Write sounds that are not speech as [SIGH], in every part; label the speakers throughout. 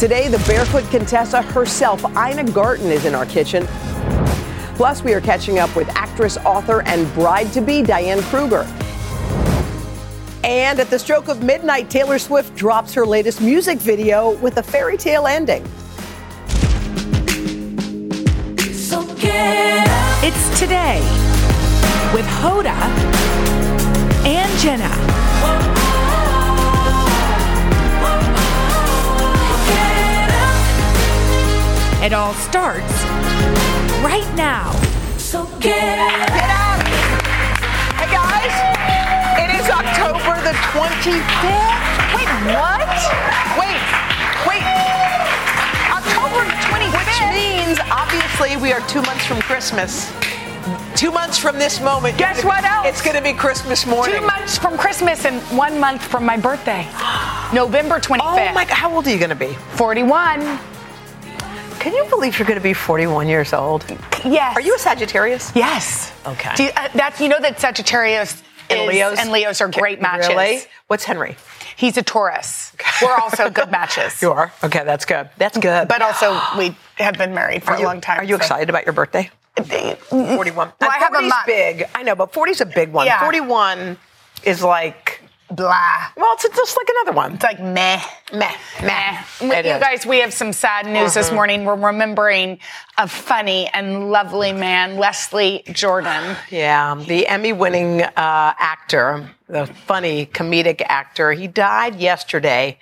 Speaker 1: Today, the barefoot Contessa herself, Ina Garten, is in our kitchen. Plus, we are catching up with actress, author, and bride to be Diane Kruger. And at the stroke of midnight, Taylor Swift drops her latest music video with a fairy tale ending.
Speaker 2: It's today with Hoda and Jenna. It all starts right now. So
Speaker 1: Get out! Hey guys, it is October the 25th. Wait, what? Wait, wait. October 25th.
Speaker 3: Which means, obviously, we are two months from Christmas. Two months from this moment.
Speaker 4: Guess what else?
Speaker 3: It's going to be Christmas morning.
Speaker 4: Two months from Christmas and one month from my birthday. [GASPS] November 25th.
Speaker 3: Oh my God, how old are you going to be?
Speaker 4: 41.
Speaker 3: Can you believe you're going to be 41 years old?
Speaker 4: Yes.
Speaker 3: Are you a Sagittarius?
Speaker 4: Yes.
Speaker 3: Okay.
Speaker 4: Do you, uh, that's you know that Sagittarius
Speaker 3: And
Speaker 4: is-
Speaker 3: Leos?
Speaker 4: and Leos are great matches.
Speaker 3: Really? What's Henry?
Speaker 4: He's a Taurus. We're also good matches. [LAUGHS]
Speaker 3: You are? Okay, that's good. That's good.
Speaker 4: But also we have been married for a long time.
Speaker 3: Are you
Speaker 4: so-
Speaker 3: excited about your birthday? 41.
Speaker 4: Well, I have a
Speaker 3: 40's
Speaker 4: month.
Speaker 3: big. I know, but 40's a big one.
Speaker 4: Yeah.
Speaker 3: 41 is like,
Speaker 4: Blah.
Speaker 3: well, it's just like another one.
Speaker 4: It's like meh.
Speaker 3: Meh.
Speaker 4: Meh.
Speaker 3: It
Speaker 4: you
Speaker 3: is.
Speaker 4: Guys, we have some sad news this morning. We're remembering a funny and lovely man, Leslie Jordan.
Speaker 3: Yeah, the Emmy winning uh, actor, the funny comedic actor, he died yesterday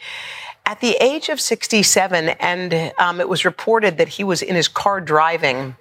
Speaker 3: at the age of 67. And um, it was reported that he was in his car driving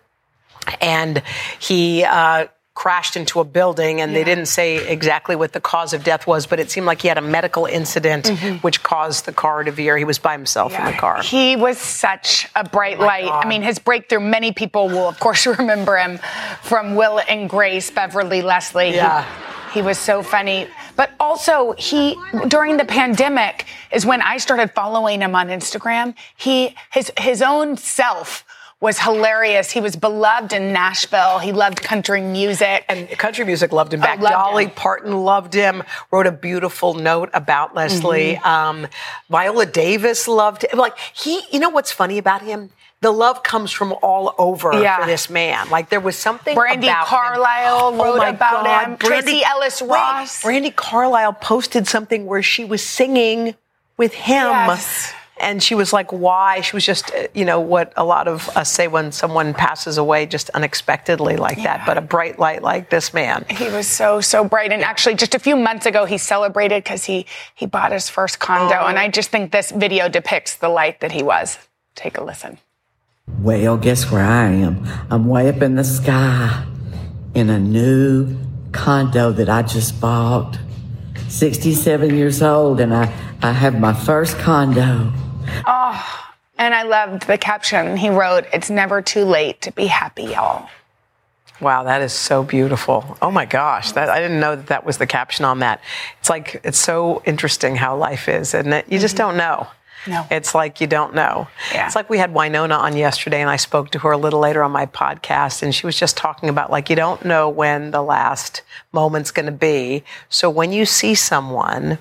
Speaker 3: and he uh, crashed into a building. And they didn't say exactly what the cause of death was, but it seemed like he had a medical incident mm-hmm. which caused the car to veer. He was by himself in the car.
Speaker 4: He was such a bright oh light.
Speaker 3: God.
Speaker 4: I mean, his breakthrough, many people will, of course, [LAUGHS] remember him from Will and Grace, Beverly Leslie. He-
Speaker 3: Yeah.
Speaker 4: He, was so funny. But also, he, during the pandemic, is when I started following him on Instagram. He, his, his own self was hilarious. He was beloved in Nashville. He loved country music.
Speaker 3: And country music loved him back.
Speaker 4: loved
Speaker 3: Dolly
Speaker 4: him.
Speaker 3: Parton loved him, wrote a beautiful note about Leslie.
Speaker 4: Mm-hmm.
Speaker 3: Um, Viola Davis loved him. Like, he, you know what's funny about him? The love comes from all over
Speaker 4: Yeah.
Speaker 3: for this man. Like, there was something
Speaker 4: Brandi
Speaker 3: about him.
Speaker 4: Carlile wrote
Speaker 3: Oh
Speaker 4: about
Speaker 3: God,
Speaker 4: him. Tracee Ellis
Speaker 3: wait,
Speaker 4: Ross.
Speaker 3: Brandi Carlile posted something where she was singing with him.
Speaker 4: Yes.
Speaker 3: And she was like, why? She was just, you know, what a lot of us say when someone passes away just unexpectedly like that. But a bright light like this man.
Speaker 4: He was so so bright, and actually, just a few months ago, he celebrated because he he bought his first condo,
Speaker 3: Oh.
Speaker 4: and I just think this video depicts the light that he was. Take a listen.
Speaker 5: Well, guess where I am? I'm way up in the sky in a new condo that I just bought. 67 years old, and I, I have my first condo.
Speaker 4: Oh, and I loved the caption he wrote. It's never too late to be happy, y'all.
Speaker 3: Wow, that is so beautiful. Oh my gosh, that, I didn't know that that was the caption on that. It's like, it's so interesting how life is, and it? you just mm-hmm. don't know.
Speaker 4: No.
Speaker 3: It's like you don't know.
Speaker 4: Yeah.
Speaker 3: It's like we had Winona on yesterday, and I spoke to her a little later on my podcast, and she was just talking about like you don't know when the last moment's going to be. So when you see someone,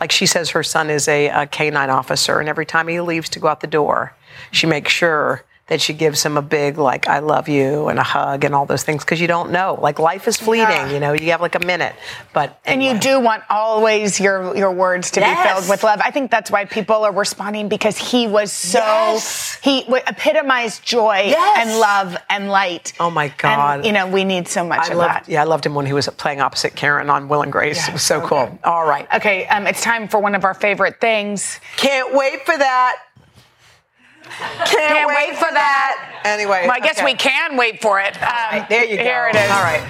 Speaker 3: like she says, her son is a, a canine officer, and every time he leaves to go out the door, she makes sure that she gives him a big like I love you and a hug and all those things because you don't know. Like life is fleeting,
Speaker 4: Yeah.
Speaker 3: you know. You have like a minute, but
Speaker 4: And you do want always your your words to be filled with love. I think that's why people are responding because he was so
Speaker 3: Yes.
Speaker 4: he w- epitomized joy
Speaker 3: Yes.
Speaker 4: and love and light.
Speaker 3: Oh my God.
Speaker 4: And, you know, we need so much
Speaker 3: I
Speaker 4: of
Speaker 3: loved,
Speaker 4: that.
Speaker 3: yeah, I loved him when he was playing opposite Karen on Will and Grace.
Speaker 4: Yeah,
Speaker 3: it was so,
Speaker 4: so
Speaker 3: cool.
Speaker 4: good.
Speaker 3: All right,
Speaker 4: Okay, um, it's time for one of our favorite things.
Speaker 3: can't wait for that. Can't,
Speaker 4: Can't wait for that.
Speaker 3: Anyway,
Speaker 4: Well, I guess
Speaker 3: okay.
Speaker 4: we can wait for it. Um,
Speaker 3: Right, there you go.
Speaker 4: Here it is.
Speaker 3: All right.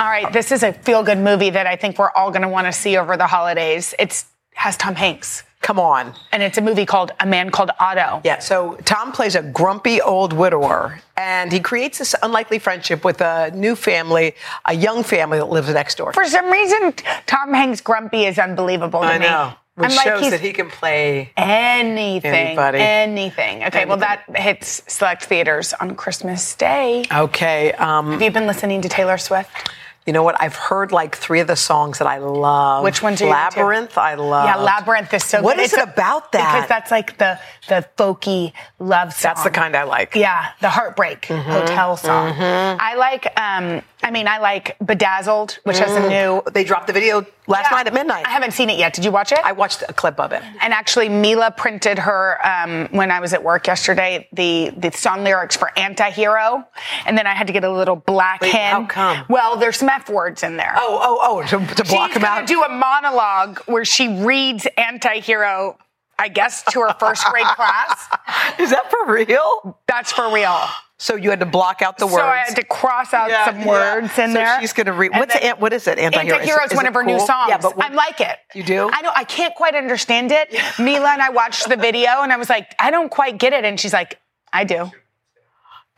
Speaker 4: All right, this is a feel good movie that I think we're all going to want to see over the holidays. It has Tom Hanks.
Speaker 3: Come on.
Speaker 4: And it's a movie called A Man Called Otto.
Speaker 3: Yeah, so Tom plays a grumpy old widower, and he creates this unlikely friendship with a new family, a young family that lives next door.
Speaker 4: For some reason, Tom Hanks grumpy is unbelievable to
Speaker 3: I
Speaker 4: me.
Speaker 3: know. Which
Speaker 4: like,
Speaker 3: shows that he can play.
Speaker 4: anything.
Speaker 3: Anybody.
Speaker 4: Anything. Okay, well, that hits select theaters on Christmas Day.
Speaker 3: Okay, um,
Speaker 4: Have you been listening to Taylor Swift?
Speaker 3: you know what? I've heard like three of the songs that I love.
Speaker 4: Which ones are?
Speaker 3: Labyrinth, I love.
Speaker 4: Yeah, Labyrinth is so
Speaker 3: What
Speaker 4: good.
Speaker 3: is it about that?
Speaker 4: Because that's like the the folky love song.
Speaker 3: That's the kind I like.
Speaker 4: Yeah, the heartbreak hotel song. I like. um I mean, I like Bedazzled, which has a new.
Speaker 3: They dropped the video last
Speaker 4: Yeah.
Speaker 3: night at midnight.
Speaker 4: I haven't seen it yet. Did you watch it?
Speaker 3: I watched a clip of it.
Speaker 4: and actually, Mila printed her um, when I was at work yesterday the the song lyrics for "Antihero," and then I had to get a little black
Speaker 3: Wait,
Speaker 4: hen.
Speaker 3: how come?
Speaker 4: Well, there's some f words in there.
Speaker 3: Oh, oh, oh, to, to block
Speaker 4: She's gonna
Speaker 3: out.
Speaker 4: do a monologue where she reads "Antihero." I guess to her first grade [LAUGHS] class.
Speaker 3: Is that for real?
Speaker 4: That's for real.
Speaker 3: So you had to block out the words. So.
Speaker 4: I had to cross out
Speaker 3: Yeah,
Speaker 4: some
Speaker 3: yeah.
Speaker 4: words in
Speaker 3: So
Speaker 4: there.
Speaker 3: she's gonna read. What's
Speaker 4: then-
Speaker 3: an, what is it? Antihero.
Speaker 4: Antihero is,
Speaker 3: is
Speaker 4: one of her new songs.
Speaker 3: Yeah, but
Speaker 4: I like it.
Speaker 3: You do?
Speaker 4: I know. I can't quite understand it. [LAUGHS] Mila and I watched the video, and I was like, I don't quite get it. And she's like, I do.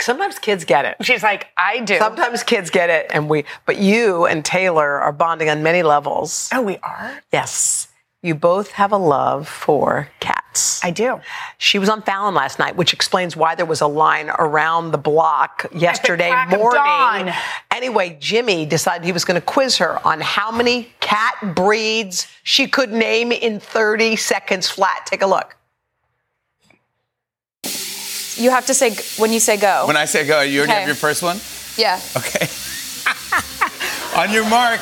Speaker 3: sometimes kids get it.
Speaker 4: She's like, I do.
Speaker 3: Sometimes kids get it, and we. But you and Taylor are bonding on many levels.
Speaker 4: Oh, we are.
Speaker 3: Yes, you both have a love for cats.
Speaker 4: I do.
Speaker 3: She was on Fallon last night, which explains why there was a line around the block yesterday
Speaker 4: crack of
Speaker 3: morning.
Speaker 4: dawn.
Speaker 3: Anyway, Jimmy decided he was going to quiz her on how many cat breeds she could name in 30 seconds flat. Take a look.
Speaker 6: You have to say when you say go.
Speaker 7: When I say go, you already
Speaker 6: Okay.
Speaker 7: have your first one?
Speaker 6: yeah.
Speaker 7: Okay. [LAUGHS] On your mark,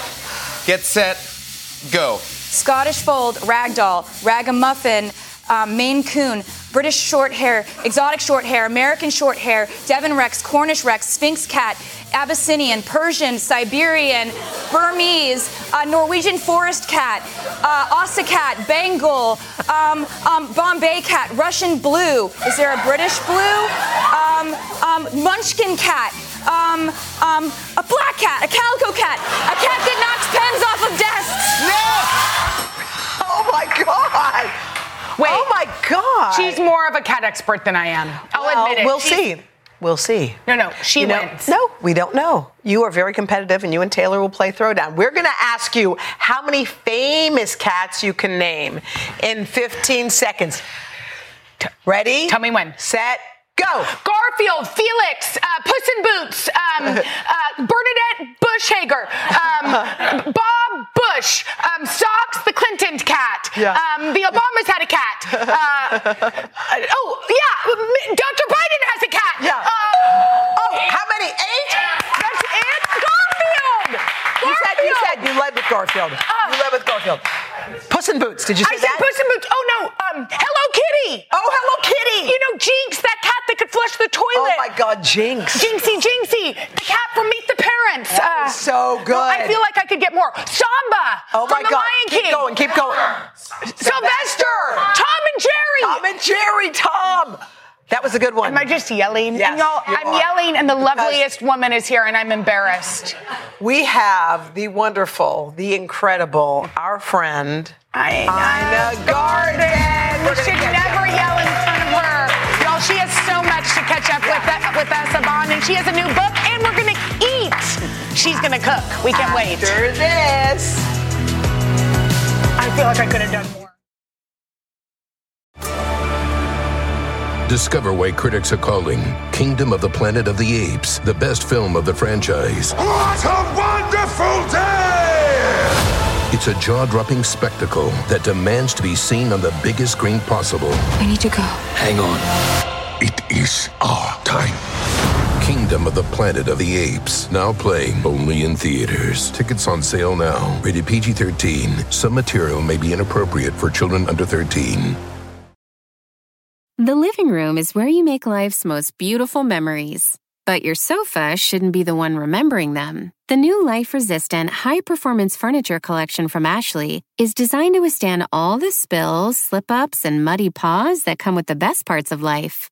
Speaker 7: get set, go.
Speaker 6: Scottish fold, ragdoll, ragamuffin, um, Maine Coon, British short hair, exotic short hair, American short hair, Devon Rex, Cornish Rex, Sphynx cat, Abyssinian, Persian, Siberian, Burmese, uh, Norwegian forest cat, uh, cat, Bengal, um, um, Bombay cat, Russian blue. Is there a British blue? Um, um, Munchkin cat. Um, um, a black cat, a calico cat, a cat that knocks pens off of desks. No!
Speaker 3: Oh my God.
Speaker 4: Wait.
Speaker 3: Oh my God.
Speaker 4: She's more of a cat expert than I am. I'll
Speaker 3: Well,
Speaker 4: admit it.
Speaker 3: We'll
Speaker 4: She's-
Speaker 3: see. We'll see.
Speaker 4: No, no, she
Speaker 3: You know-
Speaker 4: wins.
Speaker 3: No, we don't know. You are very competitive, and you and Taylor will play throwdown. We're going to ask you how many famous cats you can name in 15 seconds. Ready?
Speaker 4: Tell me when.
Speaker 3: Set. Go.
Speaker 4: Garfield, Felix, uh, Puss in Boots, um, [LAUGHS] uh, Bernadette Bushhager, um, [LAUGHS] Bob Bush, um, Socks the Clinton cat.
Speaker 3: Yeah.
Speaker 4: Um, the Obamas had a cat. [LAUGHS] Uh, oh, yeah, Dr. Biden has a cat.
Speaker 3: Yeah.
Speaker 4: Uh,
Speaker 3: Oh, how many? Eight?
Speaker 4: that's it? Garfield!
Speaker 3: You said, you said you led with Garfield. you led with Garfield. Puss in Boots. Did you say
Speaker 4: I said
Speaker 3: that?
Speaker 4: Puss in Boots. Oh, no, um, Hello Kitty.
Speaker 3: Oh, Hello Kitty.
Speaker 4: You know, Jinx, that cat that could flush the toilet.
Speaker 3: oh my God, Jinx.
Speaker 4: Jinxie, Jinxie, the cat from Meet the Parents. Uh,
Speaker 3: so good.
Speaker 4: I feel like I could get more. Simba.
Speaker 3: Oh my God.
Speaker 4: Lion
Speaker 3: keep
Speaker 4: King.
Speaker 3: going. Keep going.
Speaker 4: Sylvester. Tom and Jerry.
Speaker 3: Tom and Jerry. Tom. That was a good one.
Speaker 4: Am I just yelling?
Speaker 3: Yes,
Speaker 4: and y'all, I'm
Speaker 3: are.
Speaker 4: yelling, and the loveliest woman is here, and I'm embarrassed.
Speaker 3: We have the wonderful, the incredible, our friend,
Speaker 4: I
Speaker 3: Ina Garten.
Speaker 4: We
Speaker 3: We're gonna
Speaker 4: should never yell with, with us on, and she has a new book, and we're gonna eat. She's gonna cook. We can't wait.
Speaker 3: After this.
Speaker 4: I feel like I could have done more.
Speaker 8: Discover why critics are calling Kingdom of the Planet of the Apes the best film of the franchise.
Speaker 9: What a wonderful day!
Speaker 8: It's a jaw dropping spectacle that demands to be seen on the biggest screen possible.
Speaker 6: I need to go.
Speaker 9: Hang on. It is our time.
Speaker 8: Kingdom of the Planet of the Apes, now playing only in theaters. Tickets on sale now. Rated PG 13. Some material may be inappropriate for children under 13.
Speaker 10: The living room is where you make life's most beautiful memories. But your sofa shouldn't be the one remembering them. The new life resistant, high performance furniture collection from Ashley is designed to withstand all the spills, slip ups, and muddy paws that come with the best parts of life.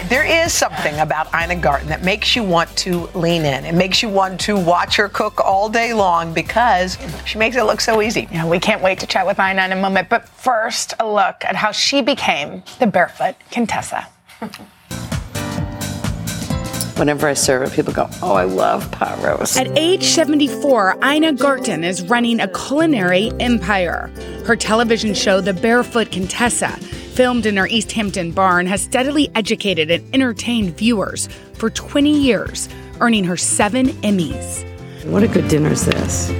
Speaker 3: Right, there is something about Ina Garten that makes you want to lean in. It makes you want to watch her cook all day long because she makes it look so easy.
Speaker 4: Yeah, we can't wait to chat with Ina in a moment. But first, a look at how she became the barefoot Contessa. [LAUGHS]
Speaker 11: Whenever I serve it, people go, Oh, I love pot roast.
Speaker 2: At age 74, Ina Garten is running a culinary empire. Her television show, The Barefoot Contessa, filmed in her East Hampton barn, has steadily educated and entertained viewers for 20 years, earning her seven Emmys.
Speaker 11: What a good dinner is this?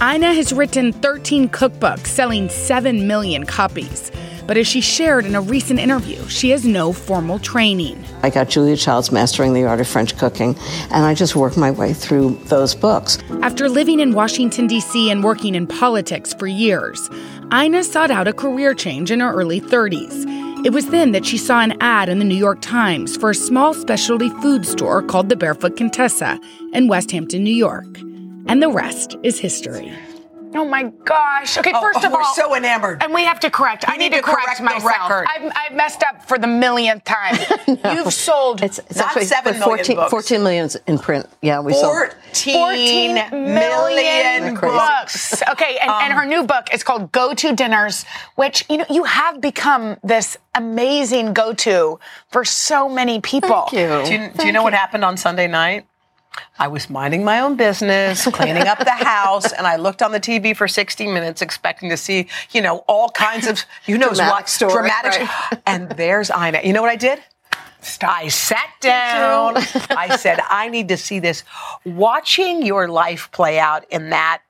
Speaker 2: Ina has written 13 cookbooks, selling 7 million copies. But as she shared in a recent interview, she has no formal training.
Speaker 11: I got Julia Child's Mastering the Art of French Cooking, and I just worked my way through those books.
Speaker 2: After living in Washington, D.C. and working in politics for years, Ina sought out a career change in her early 30s. It was then that she saw an ad in the New York Times for a small specialty food store called the Barefoot Contessa in West Hampton, New York. And the rest is history.
Speaker 4: Oh my gosh. Okay,
Speaker 3: Oh,
Speaker 4: first
Speaker 3: oh,
Speaker 4: of all, we're
Speaker 3: so enamored.
Speaker 4: And we have to correct. I need,
Speaker 3: need
Speaker 4: to,
Speaker 3: to
Speaker 4: correct,
Speaker 3: correct the
Speaker 4: myself.
Speaker 3: record.
Speaker 4: I've, I've messed up for the millionth time. [LAUGHS] You've sold
Speaker 11: It's, it's
Speaker 3: Not
Speaker 11: actually
Speaker 3: seven
Speaker 11: but
Speaker 3: million
Speaker 11: 14,
Speaker 3: books.
Speaker 11: 14 million in print. Yeah, we sold.
Speaker 3: 14 million
Speaker 4: books. Okay, and, and um, her new book is called Go To Dinners, which you know you have become this amazing go-to for so many people.
Speaker 11: Thank you.
Speaker 3: Do you, do you know what happened on Sunday night? I was minding my own business, cleaning up the [LAUGHS] house, and I looked on the TV for 60 minutes expecting to see, you know, all kinds of, you know,
Speaker 11: Dramatic
Speaker 3: what,
Speaker 11: story,
Speaker 3: dramatic.
Speaker 11: right. [LAUGHS]
Speaker 3: And there's Ina. You know what I did? I sat down. [LAUGHS] I said, I need to see this. Watching your life play out in that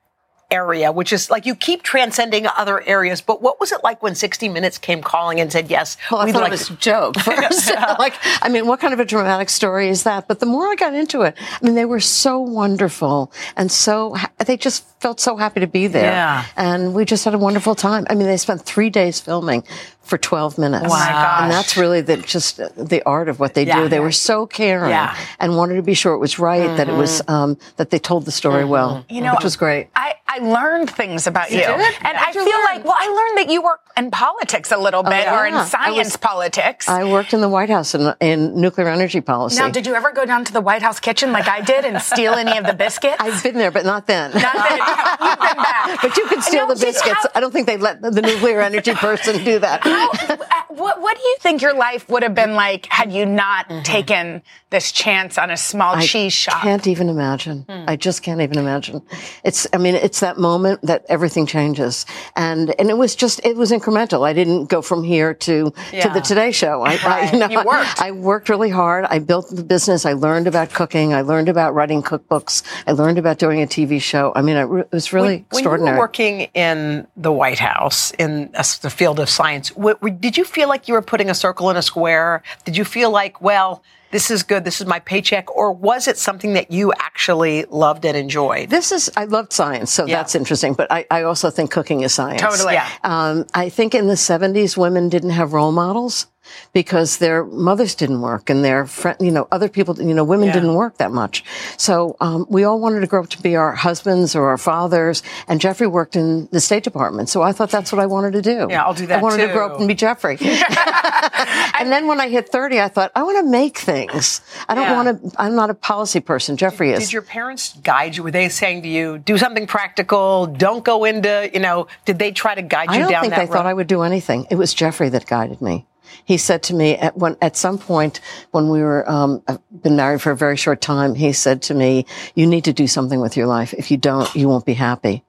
Speaker 3: area, which is like you keep transcending other areas. But what was it like when 60 Minutes came calling and said, yes,
Speaker 11: Well, I
Speaker 3: we'd
Speaker 11: thought
Speaker 3: like
Speaker 11: it was a joke [LAUGHS] [LAUGHS] like, I mean, what kind of a dramatic story is that? But the more I got into it, I mean, they were so wonderful and so, they just felt so happy to be there.
Speaker 3: Yeah.
Speaker 11: And we just had a wonderful time. I mean, they spent three days filming for 12 minutes.
Speaker 3: Oh my gosh.
Speaker 11: And that's really the, just the art of what they
Speaker 3: Yeah.
Speaker 11: do. They were so caring
Speaker 3: Yeah. Mm-hmm.
Speaker 11: and wanted to be sure it was right, that it was, um, that they told the story well,
Speaker 4: You know,
Speaker 11: which was great.
Speaker 4: I, I learned things about you.
Speaker 11: did?
Speaker 4: And I feel
Speaker 11: learn?
Speaker 4: like, well, I learned that you were in politics a little bit or in
Speaker 11: yeah. I
Speaker 4: science
Speaker 11: was-
Speaker 4: politics.
Speaker 11: I worked in the White House in, in nuclear energy policy.
Speaker 4: now, did you ever go down to the White House kitchen like I did and steal any of the biscuits?
Speaker 11: I've been there, but not then.
Speaker 4: Not that.
Speaker 11: But you can steal
Speaker 4: No,
Speaker 11: the biscuits.
Speaker 4: how-
Speaker 11: I don't think they let the nuclear energy [LAUGHS] person do that.
Speaker 4: How- uh, what, what do you think your life would have been like had you not
Speaker 3: Mm-hmm.
Speaker 4: taken this chance on a small
Speaker 11: I
Speaker 4: cheese shop?
Speaker 11: I can't even imagine.
Speaker 4: Hmm.
Speaker 11: I just can't even imagine. It's, I mean, it's that moment that everything changes. And, and it was just, it was incremental. I didn't go from here to, to the Today Show. I, I, you [LAUGHS] know,
Speaker 4: You worked.
Speaker 11: I, I worked really hard. I built the business. I learned about cooking. I learned about writing cookbooks. I learned about doing a TV show. I mean, re- it was really
Speaker 3: when, when you were working in the White House in uh, the field of science, what, did you feel like you were putting a circle in a square? Did you feel like, well, this is good, this is my paycheck, or was it something that you actually loved and enjoyed?
Speaker 11: This is, I loved science, so
Speaker 3: Yeah.
Speaker 11: that's interesting, but I, I also think cooking is science.
Speaker 4: Totally.
Speaker 3: Yeah.
Speaker 11: Um, I think in the 70s, women didn't have role models because their mothers didn't work and their friend, you know, other people, you know, women
Speaker 3: Yeah.
Speaker 11: didn't work that much. So, um, we all wanted to grow up to be our husbands or our fathers. And Jeffrey worked in the State Department. So I thought that's what I wanted to do.
Speaker 3: Yeah, I'll do that
Speaker 11: I wanted to grow up and be Jeffrey. [LAUGHS] [LAUGHS] and then when I hit 30, I thought, I want to make things. I don't
Speaker 3: Yeah.
Speaker 11: want to, I'm not a policy person. Jeffrey is.
Speaker 3: Did your parents guide you? Were they saying to you, do something practical, don't go into, you know, did they try to guide you
Speaker 11: I don't
Speaker 3: down
Speaker 11: think they thought? I would do anything. It was Jeffrey that guided me. He said to me at one at some point when we were um, been married for a very short time. He said to me, "You need to do something with your life. If you don't, you won't be happy."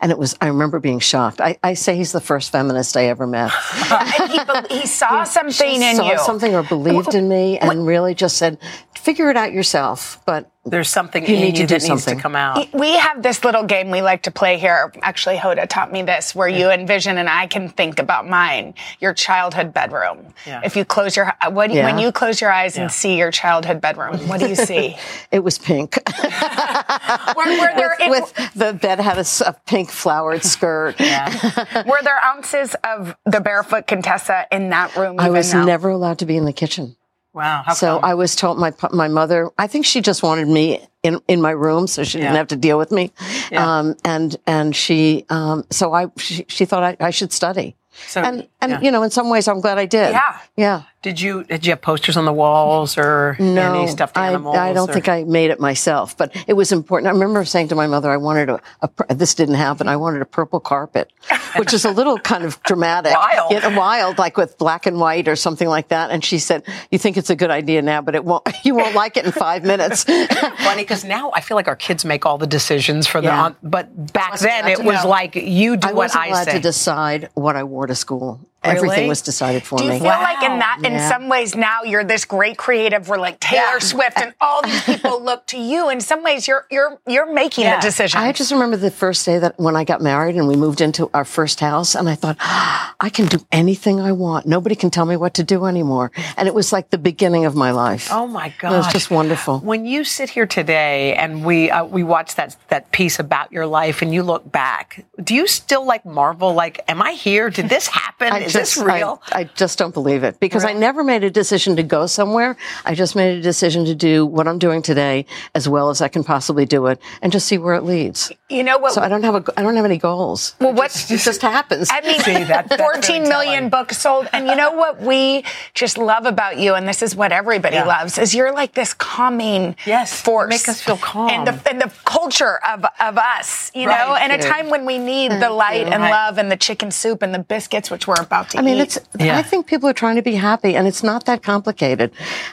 Speaker 11: And it was. I remember being shocked. I, I say he's the first feminist I ever met. [LAUGHS]
Speaker 4: he, he saw something
Speaker 11: She
Speaker 4: in
Speaker 11: saw
Speaker 4: you.
Speaker 11: something or believed in me, and really just said, "Figure it out yourself." But
Speaker 3: There's something
Speaker 11: You
Speaker 3: in
Speaker 11: need to
Speaker 3: you
Speaker 11: do
Speaker 3: that needs to come out.
Speaker 4: We have this little game we like to play here. Actually, Hoda taught me this, where you envision, and I can think about mine, your childhood bedroom.
Speaker 3: Yeah.
Speaker 4: If you close your, uh, what do you,
Speaker 11: Yeah.
Speaker 4: when you close your eyes and see your childhood bedroom, what do you see? [LAUGHS]
Speaker 11: it was pink. [LAUGHS]
Speaker 4: were, were there, it-
Speaker 11: with the bed had a pink flowered skirt. [LAUGHS]
Speaker 4: were there ounces of the barefoot Contessa in that room?
Speaker 11: I was
Speaker 4: now?
Speaker 11: never allowed to be in the kitchen.
Speaker 3: Wow.
Speaker 11: So
Speaker 3: come?
Speaker 11: I was told my my mother. I think she just wanted me in in my room, so she didn't have to deal with me.
Speaker 3: Yeah.
Speaker 11: Um, and and she um, so I she, she thought I, I should study.
Speaker 3: So,
Speaker 11: and and
Speaker 3: yeah.
Speaker 11: you know, in some ways, I'm glad I did.
Speaker 3: Yeah.
Speaker 11: Yeah.
Speaker 3: Did you did you have posters on the walls or
Speaker 11: No,
Speaker 3: any stuffed
Speaker 11: I,
Speaker 3: animals?
Speaker 11: I don't
Speaker 3: or-
Speaker 11: think I made it myself, but it was important. I remember saying to my mother, I wanted a, a this didn't happen. I wanted a purple carpet, which is a little kind of dramatic, [LAUGHS]
Speaker 3: Wild.
Speaker 11: Wild, like with black and white or something like that. And she said, "You think it's a good idea now, but it won't. [LAUGHS] You won't like it in five minutes." [LAUGHS]
Speaker 3: funny because now I feel like our kids make all the decisions for the.
Speaker 11: Yeah.
Speaker 3: On, but back then it was
Speaker 11: know.
Speaker 3: like you do
Speaker 11: I
Speaker 3: what I
Speaker 11: allowed
Speaker 3: say.
Speaker 11: to decide what I wore to school.
Speaker 3: Really?
Speaker 11: Everything was decided for me.
Speaker 4: Do you
Speaker 11: me.
Speaker 4: feel like in that, in
Speaker 11: Yeah.
Speaker 4: some ways, now you're this great creative? We're like Taylor
Speaker 3: Yeah.
Speaker 4: Swift, and all these [LAUGHS] people look to you. In some ways, you're you're you're making
Speaker 3: Yeah.
Speaker 4: the decision.
Speaker 11: I just remember the first day that when I got married and we moved into our first house, and I thought, "Ah, I can do anything I want. Nobody can tell me what to do anymore. And it was like the beginning of my life.
Speaker 3: Oh my god!
Speaker 11: It was just wonderful.
Speaker 3: When you sit here today and we uh, we watch that that piece about your life and you look back, do you still like marvel? Like, am I here? Did this [LAUGHS] happen?
Speaker 11: I
Speaker 3: Is
Speaker 11: just,
Speaker 3: this real?
Speaker 11: I, I just don't believe it because I never made a decision to go somewhere. I just made a decision to do what I'm doing today as well as I can possibly do it and just see where it leads.
Speaker 4: you know what?
Speaker 11: So I don't have a, I don't have any goals.
Speaker 4: well, what
Speaker 11: It just happens.
Speaker 4: I mean, [LAUGHS]
Speaker 3: See, that- that's
Speaker 4: 14
Speaker 3: very
Speaker 4: million
Speaker 3: telling.
Speaker 4: books sold. And you know what we just love about you, and this is what everybody
Speaker 3: Yeah.
Speaker 4: loves, is you're like this calming
Speaker 3: Yes,
Speaker 4: force.
Speaker 3: make us feel calm.
Speaker 4: And the, and the culture of, of us, you know,
Speaker 3: Right.
Speaker 4: and a time when we need the light and
Speaker 3: Right.
Speaker 4: love and the chicken soup and the biscuits, which we're about to
Speaker 11: I mean,
Speaker 4: eat.
Speaker 11: it's.
Speaker 3: Yeah.
Speaker 11: I think people are trying to be happy, and it's not that complicated.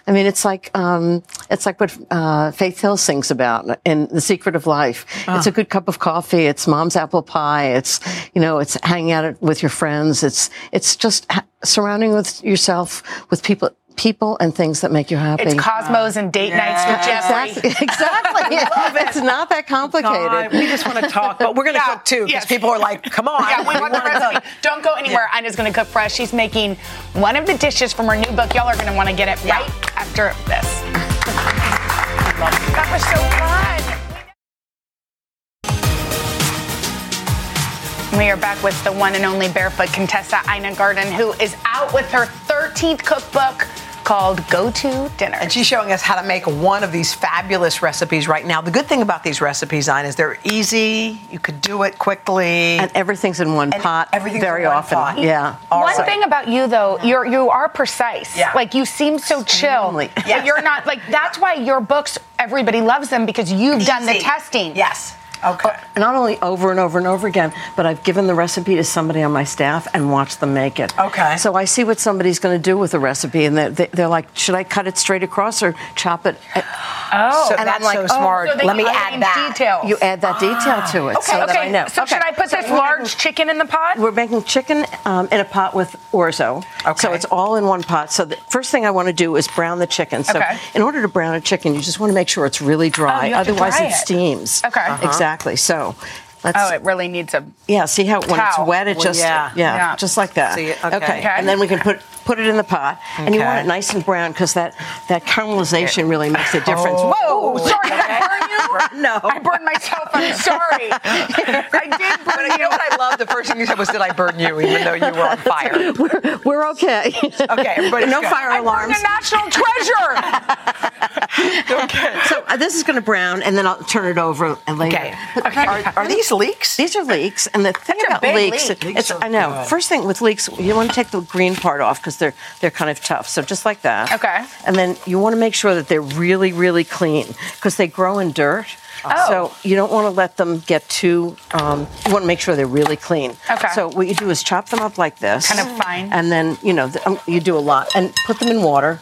Speaker 11: I mean, it's like um, it's like what uh, Faith Hill sings about in "The Secret of Life." It's
Speaker 3: Ah.
Speaker 11: a good cup of coffee. It's mom's apple pie. It's you know, it's hanging out with your friends. It's it's just ha- surrounding with yourself with people people and things that make you happy.
Speaker 4: It's Cosmos and date nights with Jeffrey.
Speaker 11: exactly. [LAUGHS] exactly. [LAUGHS] It's not that complicated.
Speaker 3: God, we just want to talk, but we're going to
Speaker 4: Yeah,
Speaker 3: cook too because
Speaker 4: yes.
Speaker 3: people are like, "Come on,
Speaker 4: Yeah, we want the
Speaker 3: wanna
Speaker 4: recipe. [LAUGHS] Don't go anywhere. Ina's going to cook for us. She's making one of the dishes from her new book. Y'all are going to want to get it right after this. That was so fun. We are back with the one and only barefoot Contessa Ina Garten, who is out with her 13th cookbook called Go To Dinner.
Speaker 3: And she's showing us how to make one of these fabulous recipes right now. The good thing about these recipes, Ina, is they're easy. You could do it quickly.
Speaker 11: and everything's in one
Speaker 3: And
Speaker 11: pot
Speaker 3: everything's
Speaker 11: very
Speaker 3: in one
Speaker 11: often.
Speaker 3: pot.
Speaker 11: Yeah.
Speaker 3: All
Speaker 4: One
Speaker 3: right.
Speaker 4: thing about you though, you're you are precise.
Speaker 3: Yeah.
Speaker 4: Like you seem so chill.
Speaker 11: Extremely. [LAUGHS]
Speaker 4: But you're not like that's why your books everybody loves them because you've done the testing.
Speaker 3: Yes. Okay.
Speaker 11: not only over and over and over again, but I've given the recipe to somebody on my staff and watched them make it.
Speaker 3: Okay.
Speaker 11: So I see what somebody's going to do with the recipe, and they're, they're like, should I cut it straight across or chop it?
Speaker 4: Oh.
Speaker 3: So
Speaker 11: And I'm
Speaker 3: that's
Speaker 11: like,
Speaker 3: so
Speaker 11: oh,
Speaker 3: smart.
Speaker 4: So
Speaker 3: Let me
Speaker 4: add
Speaker 3: that.
Speaker 4: details.
Speaker 11: You add that detail to it so
Speaker 4: okay,
Speaker 11: that I know.
Speaker 4: So should I put
Speaker 11: So
Speaker 4: this large
Speaker 11: making-
Speaker 4: chicken in the pot?
Speaker 11: We're making chicken um, in a pot with orzo.
Speaker 3: Okay.
Speaker 11: So it's all in one pot. So the first thing I want to do is brown the chicken. So
Speaker 4: Okay.
Speaker 11: in order to brown a chicken, you just want to make sure it's really dry.
Speaker 4: Oh, you have to
Speaker 11: Otherwise,
Speaker 4: dry
Speaker 11: it
Speaker 4: it.
Speaker 11: steams.
Speaker 4: Okay. Uh-huh.
Speaker 11: Exactly. So let's.
Speaker 4: oh, it really needs a
Speaker 11: Yeah, see how when it's wet, it
Speaker 3: Well,
Speaker 11: just
Speaker 3: yeah.
Speaker 11: yeah,
Speaker 4: Yeah.
Speaker 11: just like that.
Speaker 3: See, okay.
Speaker 4: Okay.
Speaker 11: and then we can put put it in the pot, and you want it nice and brown because that that caramelization really makes a difference. Oh.
Speaker 4: Whoa, sorry, [LAUGHS] burn? [LAUGHS]
Speaker 11: No.
Speaker 4: I burned myself. I'm sorry. [LAUGHS] I did burn
Speaker 3: But you know what I love? The first thing you said was, "Did I burn you?" Even though you were on [LAUGHS] fire.
Speaker 11: We're, we're okay.
Speaker 3: Okay, everybody's
Speaker 11: no
Speaker 3: good.
Speaker 11: fire
Speaker 4: I
Speaker 11: alarms.
Speaker 4: a national treasure. Okay.
Speaker 11: So uh, this is going to brown, and then I'll turn it over and later.
Speaker 3: Okay. Are, are these leeks?
Speaker 11: These are leeks, and the thing
Speaker 4: That's
Speaker 11: about
Speaker 4: leek.
Speaker 11: it's I know. First thing with leeks, you want to take the green part off because they're they're kind of tough. So just like that.
Speaker 4: Okay.
Speaker 11: And then you want to make sure that they're really really clean because they grow in dirt.
Speaker 4: Oh.
Speaker 11: So you don't want to let them get too. Um, you want to make sure they're really clean.
Speaker 4: Okay.
Speaker 11: So what you do is chop them up like this,
Speaker 4: Kind of fine.
Speaker 11: and then you know the, um, you do a lot, and put them in water,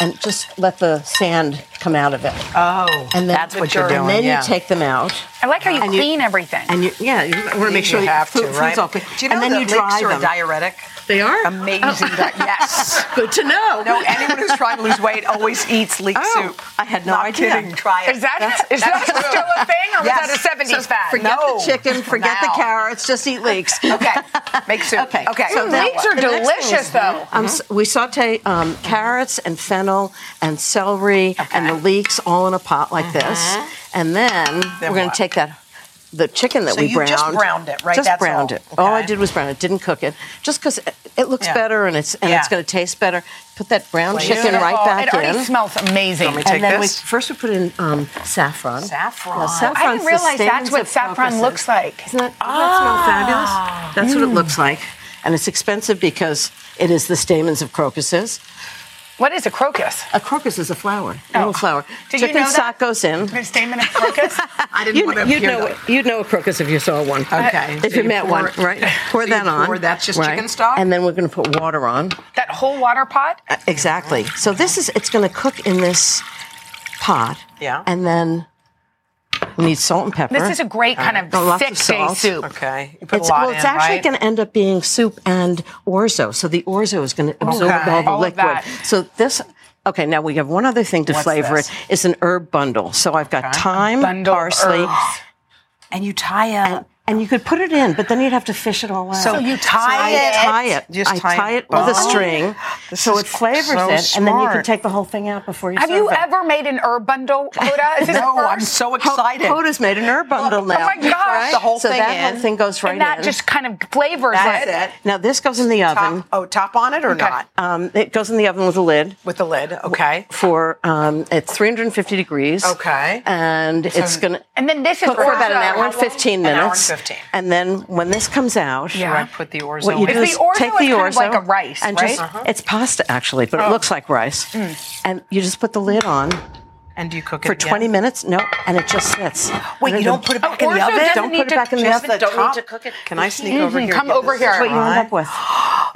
Speaker 11: and just let the sand come out of it.
Speaker 3: Oh,
Speaker 11: And then
Speaker 3: that's what you're doing.
Speaker 11: And then
Speaker 3: yeah.
Speaker 11: you take them out.
Speaker 4: I like how you
Speaker 11: And you-
Speaker 4: clean everything.
Speaker 11: And you, yeah, you want to make sure
Speaker 3: you have to,
Speaker 11: food-
Speaker 3: right?
Speaker 11: food's all clean.
Speaker 3: Do you know
Speaker 11: and then
Speaker 3: that
Speaker 11: you
Speaker 3: leeks
Speaker 11: dry
Speaker 3: are
Speaker 11: them.
Speaker 3: a diuretic?
Speaker 11: They are
Speaker 3: Amazing. di- yes. [LAUGHS]
Speaker 11: Good to know.
Speaker 3: No, anyone who's trying to lose weight always eats leek
Speaker 11: Oh,
Speaker 3: soup.
Speaker 11: I had no
Speaker 3: Not
Speaker 11: idea.
Speaker 3: Kidding. Try it.
Speaker 4: is that is that
Speaker 3: That's
Speaker 4: still a thing, or was
Speaker 3: Yes.
Speaker 4: that a '70s
Speaker 3: So
Speaker 4: fad?
Speaker 11: Forget
Speaker 3: No.
Speaker 11: the chicken, forget the carrots, just eat leeks. [LAUGHS]
Speaker 3: Okay. Make soup.
Speaker 11: Okay.
Speaker 3: Okay.
Speaker 11: So
Speaker 4: Mm, leeks are
Speaker 11: the next thing
Speaker 4: delicious, though.
Speaker 11: Um, s- we saute um, carrots and fennel and celery and the leeks all in a pot like this, and then, we're going to take that. The chicken that
Speaker 3: So
Speaker 11: we
Speaker 3: you
Speaker 11: browned.
Speaker 3: just browned it, right?
Speaker 11: Just
Speaker 3: That's
Speaker 11: browned
Speaker 3: all.
Speaker 11: it. All I did was brown it. Didn't cook it. Just because it looks
Speaker 3: Yeah.
Speaker 11: better and it's and
Speaker 3: Yeah.
Speaker 11: it's going to taste better. Put that brown
Speaker 3: Beautiful.
Speaker 11: chicken right back
Speaker 4: It already
Speaker 11: in.
Speaker 4: smells amazing.
Speaker 3: Let me take
Speaker 11: and then
Speaker 3: this.
Speaker 11: we first we put in um, saffron.
Speaker 3: Saffron.
Speaker 11: Now,
Speaker 3: I
Speaker 11: saffron's
Speaker 4: I didn't
Speaker 11: the
Speaker 4: realize that's what saffron
Speaker 11: crocuses.
Speaker 4: looks like.
Speaker 11: Isn't that, doesn't that smell fabulous? That's what it looks like. And it's expensive because it is the stamens of crocuses.
Speaker 4: What is a crocus?
Speaker 11: A crocus is a flower, a little flower.
Speaker 4: Did you
Speaker 11: Chicken
Speaker 4: know that?
Speaker 11: stock goes in.
Speaker 4: The stamen of crocus? [LAUGHS]
Speaker 3: I didn't
Speaker 11: You,
Speaker 3: want to
Speaker 11: you'd
Speaker 3: hear
Speaker 11: know
Speaker 3: that.
Speaker 11: you'd know a crocus if you saw one.
Speaker 3: Okay.
Speaker 11: If
Speaker 3: So
Speaker 11: you
Speaker 3: you
Speaker 11: met
Speaker 3: pour
Speaker 11: one,
Speaker 3: it-
Speaker 11: right? [LAUGHS] Pour
Speaker 3: so you
Speaker 11: that on.
Speaker 3: pour- that's just
Speaker 11: right.
Speaker 3: chicken stock?
Speaker 11: And then we're going to put water on.
Speaker 4: that whole water pot?
Speaker 11: Uh, Exactly. So this is it's going to cook in this pot.
Speaker 3: Yeah.
Speaker 11: And then we need salt and pepper.
Speaker 4: This is a great kind of
Speaker 11: Uh, lots of
Speaker 4: thick day soup.
Speaker 3: Okay. You put
Speaker 11: It's,
Speaker 3: a lot
Speaker 11: well,
Speaker 3: in,
Speaker 11: it's actually
Speaker 3: right?
Speaker 11: going to end up being soup and orzo. So the orzo is going to absorb
Speaker 3: Okay.
Speaker 11: all the
Speaker 4: All of
Speaker 11: liquid.
Speaker 4: that.
Speaker 11: So this. Okay, now we have one other thing to
Speaker 3: What's
Speaker 11: flavor
Speaker 3: this?
Speaker 11: it. It's an herb bundle. So I've got thyme,
Speaker 4: Bundle
Speaker 11: parsley,
Speaker 4: herbs.
Speaker 3: and you tie up.
Speaker 11: And you could put it in, but then you'd have to fish it all out.
Speaker 3: So you tie
Speaker 11: I
Speaker 3: it.
Speaker 11: tie it.
Speaker 3: Just
Speaker 11: I
Speaker 3: tie
Speaker 11: tie
Speaker 3: it.
Speaker 11: it with a
Speaker 3: Oh.
Speaker 11: string,
Speaker 3: This
Speaker 11: so it flavors
Speaker 3: so
Speaker 11: it, and then you can take the whole thing out before you
Speaker 4: Have
Speaker 11: serve
Speaker 4: you
Speaker 11: it.
Speaker 4: ever made an herb bundle, Hoda? Is this
Speaker 3: No,
Speaker 4: first?
Speaker 3: I'm so excited.
Speaker 11: Hoda's made an herb bundle now.
Speaker 4: Oh my gosh.
Speaker 3: The whole
Speaker 11: so
Speaker 3: thing
Speaker 11: that
Speaker 3: in.
Speaker 11: whole thing goes right
Speaker 4: and that
Speaker 11: in.
Speaker 4: just kind of flavors
Speaker 3: That's
Speaker 4: it.
Speaker 3: it.
Speaker 11: now this goes in the oven.
Speaker 3: Top, oh, top on it or
Speaker 4: Okay.
Speaker 3: not?
Speaker 11: Um, it goes in the oven with a lid
Speaker 3: With the lid. Okay.
Speaker 11: for um, at 350 degrees.
Speaker 3: Okay.
Speaker 11: And it's gonna
Speaker 4: And then this is
Speaker 11: for about an hour and 15
Speaker 3: An hour and
Speaker 11: minutes.
Speaker 3: 15.
Speaker 11: And then when this comes out,
Speaker 4: Yeah.
Speaker 3: I put the orzo
Speaker 11: what you
Speaker 3: in.
Speaker 11: do
Speaker 4: Is
Speaker 11: is
Speaker 4: the orzo
Speaker 11: take
Speaker 4: is
Speaker 11: the
Speaker 4: kind
Speaker 11: orzo
Speaker 4: of like a rice,
Speaker 11: and
Speaker 4: right?
Speaker 11: just
Speaker 3: Uh-huh.
Speaker 11: it's pasta actually,
Speaker 4: Oh.
Speaker 11: but it looks like rice.
Speaker 4: Mm.
Speaker 11: And you just put the lid on
Speaker 3: and do you cook it
Speaker 11: for
Speaker 3: again?
Speaker 11: 20 minutes. No, and it just sits.
Speaker 3: Wait, you don't put it back in the oven?
Speaker 4: doesn't
Speaker 11: Don't
Speaker 4: need
Speaker 11: put it
Speaker 4: to-
Speaker 11: back in the oven. Don't
Speaker 3: top?
Speaker 11: need to cook it.
Speaker 3: Can I sneak over here?
Speaker 4: Come over
Speaker 3: here.
Speaker 4: here.
Speaker 3: is
Speaker 11: what you end up with.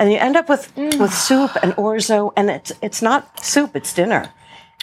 Speaker 11: And you end up with with soup and orzo, and it's it's not soup, it's dinner.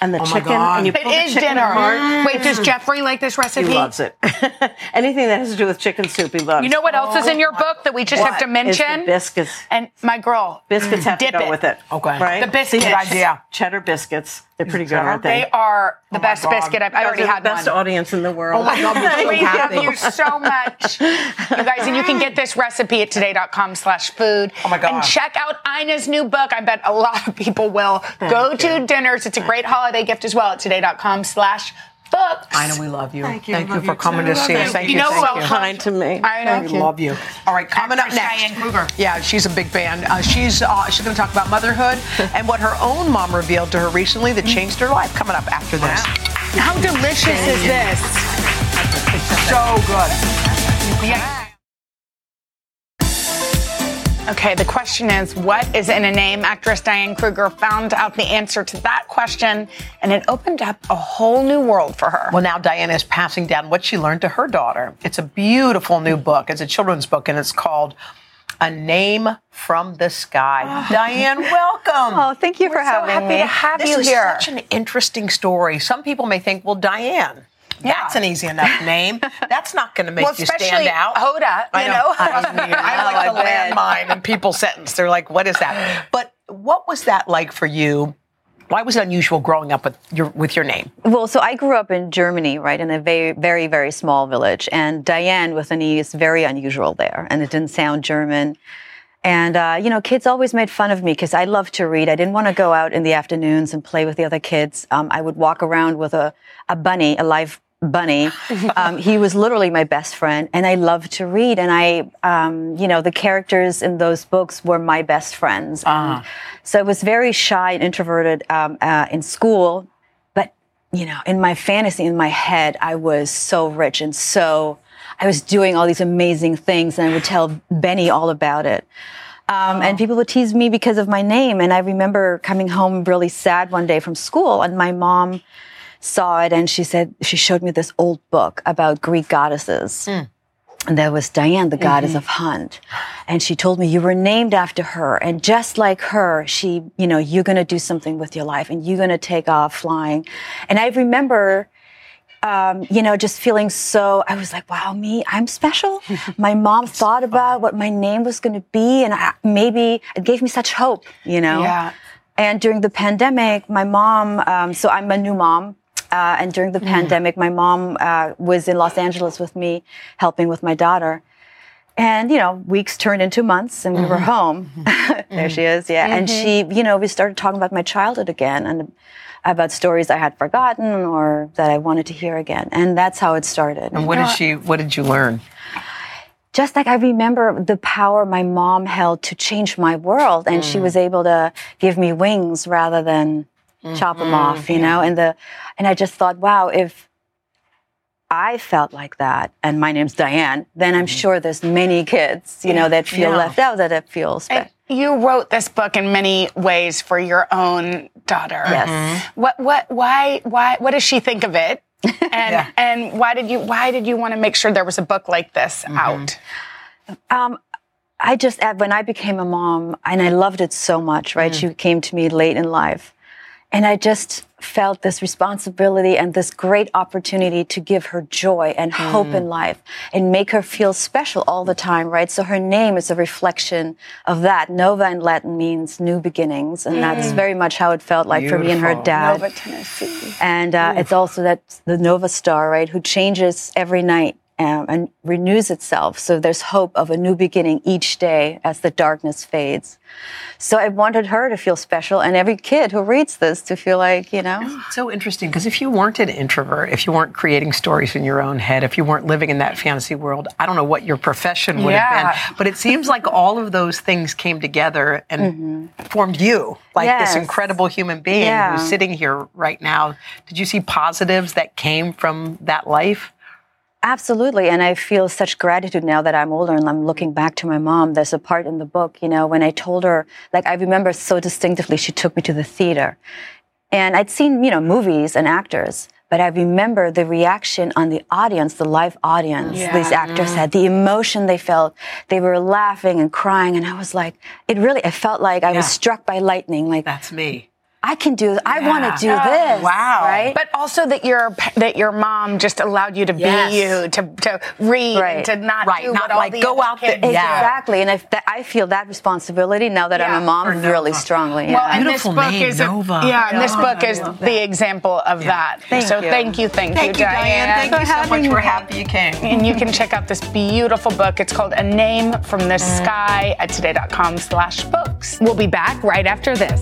Speaker 11: And the oh
Speaker 3: my
Speaker 11: chicken,
Speaker 3: God.
Speaker 11: and you
Speaker 4: It
Speaker 11: pull the
Speaker 4: is
Speaker 11: chicken
Speaker 4: dinner.
Speaker 11: apart.
Speaker 4: Wait, does Jeffrey like this recipe?
Speaker 11: He loves it. [LAUGHS] Anything that has to do with chicken soup, he loves.
Speaker 4: You know what else is in your oh. book that we just have to
Speaker 11: Is the
Speaker 4: mention?
Speaker 11: biscuits.
Speaker 4: And my girl,
Speaker 11: Biscuits have to
Speaker 4: dip
Speaker 11: go
Speaker 4: it.
Speaker 11: with it.
Speaker 3: Okay.
Speaker 11: Right?
Speaker 4: The biscuits.
Speaker 11: See,
Speaker 4: Good idea.
Speaker 11: Cheddar biscuits. They're pretty good, aren't they?
Speaker 4: They are the oh best
Speaker 3: God.
Speaker 4: biscuit I've. I already had
Speaker 11: the best
Speaker 4: one.
Speaker 11: audience in the world.
Speaker 3: Oh my God, we're so
Speaker 4: we [LAUGHS] love
Speaker 3: happy.
Speaker 4: you so much. You guys, and you can get this recipe at today.com slash food.
Speaker 3: Oh my
Speaker 4: God!
Speaker 3: And
Speaker 4: check out Ina's new book. I bet a lot of people will. Go to dinners. It's a great holiday gift as well at today.com slash books.
Speaker 3: I know we love you. Thank
Speaker 11: you.
Speaker 3: Thank
Speaker 11: Love
Speaker 3: you for coming
Speaker 11: too.
Speaker 3: to see us. Thank
Speaker 4: You
Speaker 3: you.
Speaker 4: know
Speaker 3: thank
Speaker 4: who else-
Speaker 11: kind to me.
Speaker 4: I know.
Speaker 3: We love you. All right, coming up next.
Speaker 4: Diane Kruger.
Speaker 3: Yeah, she's a big fan. Uh, she's uh, she's going to talk about motherhood [LAUGHS] and what her own mom revealed to her recently that changed her life. Coming up after this.
Speaker 4: How delicious is this?
Speaker 3: So good.
Speaker 4: Yeah. Okay, the question is what is in a name? Actress Diane Kruger found out the answer to that question, and it opened up a whole new world for her.
Speaker 3: Well, now Diana is passing down what she learned to her daughter. It's a beautiful new book. It's a children's book, and it's called A Name from the Sky. Oh. Diane, welcome.
Speaker 12: Oh, thank you for
Speaker 4: so
Speaker 12: having
Speaker 4: happy
Speaker 12: me.
Speaker 4: to have
Speaker 3: this
Speaker 4: you
Speaker 3: is
Speaker 4: here.
Speaker 3: such an interesting story. Some people may think, well, Diane, that's an easy enough [LAUGHS] name. That's not going to make
Speaker 4: well,
Speaker 3: you stand out.
Speaker 4: Hoda,
Speaker 3: I
Speaker 4: you
Speaker 3: know.
Speaker 4: know.
Speaker 3: I, mean, [LAUGHS] I like the landmine and people sentence. They're like, what is that? But what was that like for you? Why was it unusual growing up with your with your name?
Speaker 12: Well, so I grew up in Germany, right, in a very, very, very small village, and Diane with an E is very unusual there, and it didn't sound German. And uh, you know, kids always made fun of me because I loved to read. I didn't want to go out in the afternoons and play with the other kids. Um, I would walk around with a, a bunny, a live bunny. Um, he was literally my best friend, and I loved to read. And I, um, you know, the characters in those books were my best friends. And So I was very shy and introverted um, uh, in school, but you know, in my fantasy, in my head, I was so rich and so. I was doing all these amazing things, and I would tell Benny all about it. Um, And people would tease me because of my name. And I remember coming home really sad one day from school, and my mom saw it, and she said she showed me this old book about Greek goddesses. And there was Diane, the goddess of hunt. And she told me, you were named after her. And just like her, she, you know, you're going to do something with your life and you're going to take off flying. And I remember, um, you know, just feeling so, I was like, wow, me, I'm special. [LAUGHS] my mom thought about what my name was going to be. And I, maybe it gave me such hope, you know?
Speaker 4: Yeah.
Speaker 12: And during the pandemic, my mom, um, so I'm a new mom. Uh, and during the mm-hmm. pandemic, my mom uh, was in Los Angeles with me, helping with my daughter. And, you know, weeks turned into months and we were mm-hmm. home. Mm-hmm. [LAUGHS] there she is, yeah. And she, you know, we started talking about my childhood again and about stories I had forgotten or that I wanted to hear again. And that's how it started.
Speaker 3: And what did she? What did you learn?
Speaker 12: just like I remember the power my mom held to change my world, and she mm. was able to give me wings rather than chop them mm-hmm. off, you know. And the and I just thought, wow, if I felt like that, and my name's Diane, then I'm mm-hmm. sure there's many kids, you know, that feel
Speaker 4: Yeah.
Speaker 12: left out, that it feels.
Speaker 4: And you wrote this book in many ways for your own daughter.
Speaker 12: Yes. Mm-hmm.
Speaker 4: What what why why what does she think of it? [LAUGHS] And and why did you why did you want to make sure there was a book like this out?
Speaker 12: Um, I just, when I became a mom, and I loved it so much, right? Mm. She came to me late in life. And I just felt this responsibility and this great opportunity to give her joy and hope in mm. life and make her feel special all the time, right? So her name is a reflection of that. Nova in Latin means new beginnings. And that's mm. very much how it felt like for me and her dad.
Speaker 4: Nova, Tennessee.
Speaker 12: And uh, mm. it's also that the Nova Star, right, who changes every night um, and renews itself. So there's hope of a new beginning each day as the darkness fades. So I wanted her to feel special and every kid who reads this to feel like, you know.
Speaker 3: So interesting because if you weren't an introvert, if you weren't creating stories in your own head, if you weren't living in that fantasy world, I don't know what your profession would
Speaker 4: Yeah.
Speaker 3: have been. But it seems like all of those things came together and formed you, like
Speaker 12: Yes.
Speaker 3: this incredible human being
Speaker 12: Yeah.
Speaker 3: who's sitting here right now. Did you see positives that came from that life?
Speaker 12: Absolutely. And I feel such gratitude now that I'm older and I'm looking back to my mom. There's a part in the book, you know, when I told her, like, I remember so distinctively, she took me to the theater. And I'd seen, you know, movies and actors, but I remember the reaction on the audience, the live audience these actors had, the emotion they felt. They were laughing and crying. And I was like, it really, I felt like I was struck by lightning. Like,
Speaker 3: That's me.
Speaker 12: I can do, I want to do
Speaker 3: Yeah.
Speaker 12: this.
Speaker 3: Wow.
Speaker 12: Right?
Speaker 4: But also that your that your mom just allowed you to
Speaker 3: Yes.
Speaker 4: be you, to to read
Speaker 12: Right.
Speaker 4: and to not
Speaker 3: Right,
Speaker 4: do
Speaker 3: not
Speaker 4: what all
Speaker 3: like
Speaker 4: the
Speaker 3: go out there- Yeah.
Speaker 12: Exactly. And if that, I feel that responsibility now that I'm a mom really strongly.
Speaker 4: Well,
Speaker 12: yeah.
Speaker 4: and
Speaker 3: Beautiful
Speaker 4: this book
Speaker 3: name,
Speaker 4: is
Speaker 3: Nova.
Speaker 4: A, yeah, and this book is the example of that.
Speaker 12: Thank
Speaker 4: so
Speaker 12: you.
Speaker 4: thank you, thank,
Speaker 3: Thank you, Diane. Thank you so much. We're happy you came.
Speaker 4: And you can check out this beautiful book. It's called A Name from the
Speaker 3: Mm.
Speaker 4: Sky at today.com slash books. We'll be back right after this.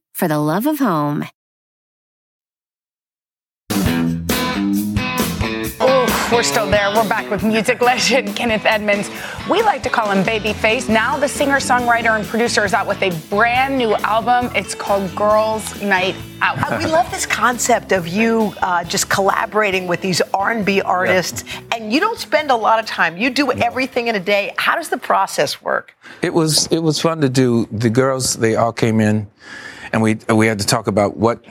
Speaker 10: for the love of home.
Speaker 4: Oh, we're still there. We're back with music legend [LAUGHS] Kenneth Edmonds. We like to call him Babyface. Now the singer-songwriter and producer is out with a brand new album. It's called Girls Night Out.
Speaker 3: Uh, we love this concept of you uh, just collaborating with these R&B artists, and you don't spend a lot of time. You do everything in a day. How does the process work?
Speaker 13: It was it was fun to do. The girls they all came in, and we we had to talk about what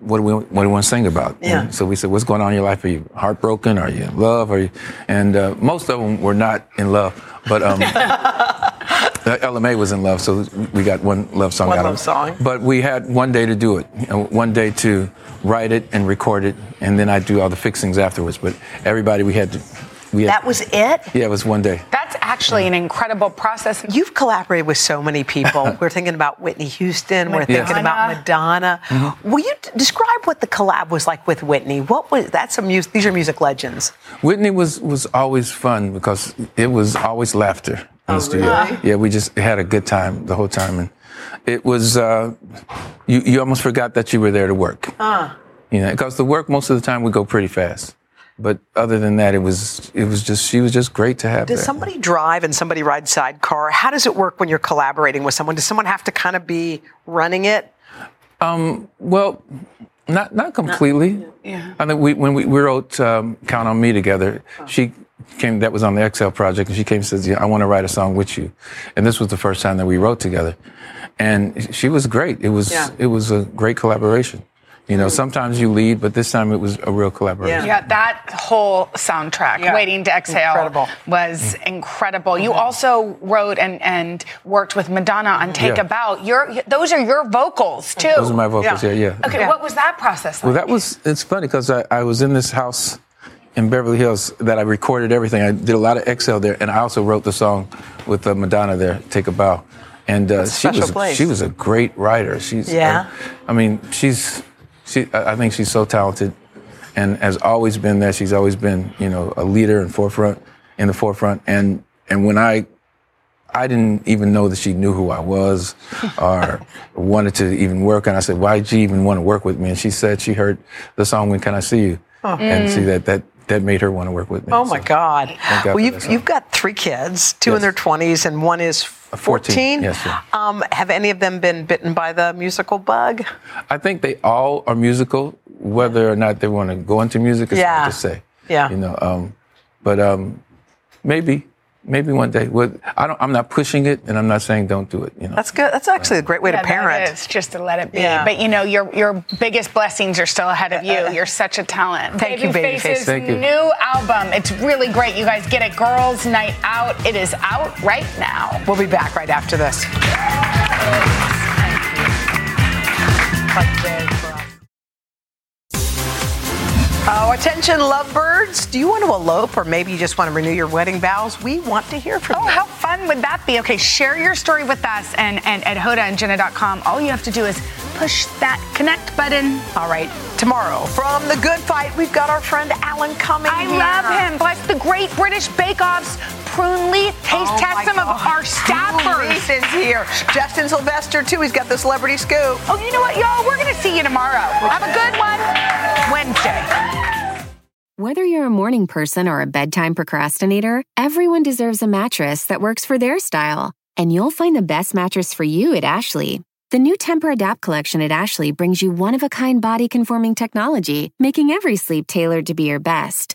Speaker 13: what do we what do we want to sing about.
Speaker 3: Yeah.
Speaker 13: And so we said, what's going on in your life? Are you heartbroken? Are you in love? Are you? And uh, most of them were not in love, but. Um, [LAUGHS] Ella Mai was in love, so we got one love song
Speaker 3: One
Speaker 13: out
Speaker 3: love
Speaker 13: of it.
Speaker 3: song.
Speaker 13: But we had one day to do it, you know, one day to write it and record it, and then I do all the fixings afterwards. But everybody, we had to. We had,
Speaker 3: That was it?
Speaker 13: yeah, it was one day.
Speaker 4: That's actually an incredible process.
Speaker 3: You've collaborated with so many people. [LAUGHS] We're thinking about Whitney Houston. We're
Speaker 13: Yes.
Speaker 3: thinking about Madonna. Will you d- describe what the collab was like with Whitney? What was that's a music? These are music legends.
Speaker 13: Whitney was was always fun because it was always laughter in the studio.
Speaker 3: really?
Speaker 13: Yeah, we just had a good time the whole time, and it was uh, you you almost forgot that you were there to work.
Speaker 3: Ah.
Speaker 13: You know, because the work most of the time would go pretty fast, but other than that, it was it was just she was just great to have
Speaker 3: Does
Speaker 13: there.
Speaker 3: somebody drive and somebody ride sidecar? How does it work when you're collaborating with someone? Does someone have to kind of be running it?
Speaker 13: Um, well, Not not completely.
Speaker 4: Yeah.
Speaker 13: I think we when we, we wrote um, "Count on Me" together, she came. That was on the Exhale project, and she came and says, yeah, "I want to write a song with you," and this was the first time that we wrote together, and she was great. It was
Speaker 4: Yeah.
Speaker 13: it was a great collaboration. You know, sometimes you lead, but this time it was a real collaboration.
Speaker 4: Yeah, that whole soundtrack,
Speaker 3: Yeah.
Speaker 4: Waiting to Exhale,
Speaker 3: Incredible.
Speaker 4: was incredible. You also wrote and, and worked with Madonna on Take
Speaker 13: Yeah.
Speaker 4: a Bow. Your, those are your vocals, too.
Speaker 13: Those are my vocals. Yeah, yeah.
Speaker 4: Okay, what was that process like?
Speaker 13: Well, that was, it's funny because I, I was in this house in Beverly Hills that I recorded everything. I did a lot of Exhale there, and I also wrote the song with uh, Madonna there, Take a Bow. And uh,
Speaker 3: a
Speaker 13: she was
Speaker 3: place.
Speaker 13: she was a great writer. She's
Speaker 3: Yeah.
Speaker 13: I mean, she's she. I I think she's so talented, and has always been there. She's always been you know a leader in forefront in the forefront. And and when I I didn't even know that she knew who I was or [LAUGHS] wanted to even work. And I said, why'd you even want to work with me? And she said she heard the song When Can I See You?
Speaker 3: Oh.
Speaker 13: And see
Speaker 3: Mm.
Speaker 13: that, that that made her want to work with me.
Speaker 3: Oh my God!
Speaker 13: God
Speaker 3: well, you've, you've got three kids, two in their twenties, and one is
Speaker 13: 14,
Speaker 3: fourteen.
Speaker 13: yes, yeah.
Speaker 3: Um, have any of them been bitten by the musical bug?
Speaker 13: I think they all are musical. Whether or not they want to go into music is
Speaker 3: Yeah.
Speaker 13: hard to say.
Speaker 3: Yeah.
Speaker 13: You know, um, but um, maybe, maybe one day. With, I don't, I'm not pushing it, and I'm not saying don't do it. You know.
Speaker 3: That's good. That's actually a great way
Speaker 4: Yeah,
Speaker 3: to parent.
Speaker 4: It's just to let it be.
Speaker 3: Yeah.
Speaker 4: But you know, your your biggest blessings are still ahead of you. [LAUGHS] You're such a talent.
Speaker 3: Thank you, Babyface.
Speaker 4: Babyface's
Speaker 13: Thank you.
Speaker 4: new album. It's really great. You guys get it. Girls Night Out. It is out right now.
Speaker 3: We'll be back right after this. Oh, attention, lovebirds. Do you want to elope or maybe you just want to renew your wedding vows? We want to hear from
Speaker 4: Oh,
Speaker 3: you.
Speaker 4: Oh, how fun would that be? Okay, share your story with us and, and at hodaandjenna.com. All you have to do is push that connect button.
Speaker 3: All right, tomorrow from The Good Fight, we've got our friend Alan coming
Speaker 4: I
Speaker 3: here.
Speaker 4: love him. Plus, the Great British Bake Off's prune taste
Speaker 3: Oh
Speaker 4: test
Speaker 3: my
Speaker 4: some of our staffers.
Speaker 3: Leaf is here. Justin Sylvester, too. He's got the celebrity scoop.
Speaker 4: Oh, you know what, y'all? We're going to see you tomorrow. Have a good one. Wednesday.
Speaker 10: Whether you're a morning person or a bedtime procrastinator, everyone deserves a mattress that works for their style. And you'll find the best mattress for you at Ashley. The new Tempur-Adapt collection at Ashley brings you one of a kind body conforming technology, making every sleep tailored to be your best.